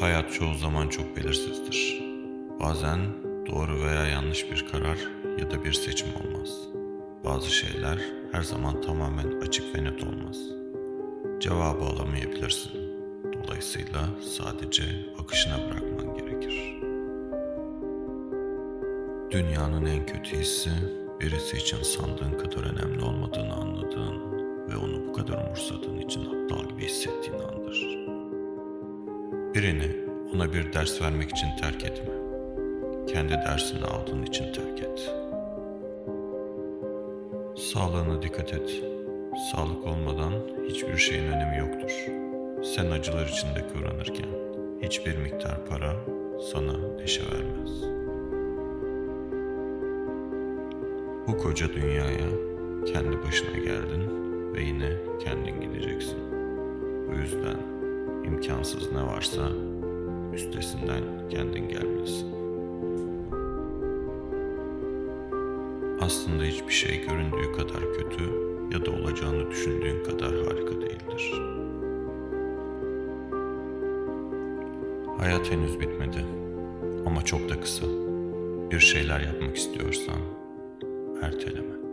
Hayat çoğu zaman çok belirsizdir. Bazen doğru veya yanlış bir karar ya da bir seçim olmaz. Bazı şeyler her zaman tamamen açık ve net olmaz. Cevabı alamayabilirsin. Dolayısıyla sadece akışına bırakman gerekir. Dünyanın en kötü hissi birisi için sandığın kadar önemli olmadığını anladığın ve onu bu kadar umursadığın için aptal gibi hissettiğin. Birini ona bir ders vermek için terk etme. Kendi dersini aldığın için terk et. Sağlığına dikkat et. Sağlık olmadan hiçbir şeyin önemi yoktur. Sen acılar içinde kıvranırken hiçbir miktar para sana neşe vermez. Bu koca dünyaya kendi başına geldin ve yine kendin gideceksin. Bu yüzden imkansız ne varsa üstesinden kendin gelmelisin. Aslında hiçbir şey göründüğü kadar kötü ya da olacağını düşündüğün kadar harika değildir. Hayat henüz bitmedi ama çok da kısa. Bir şeyler yapmak istiyorsan erteleme.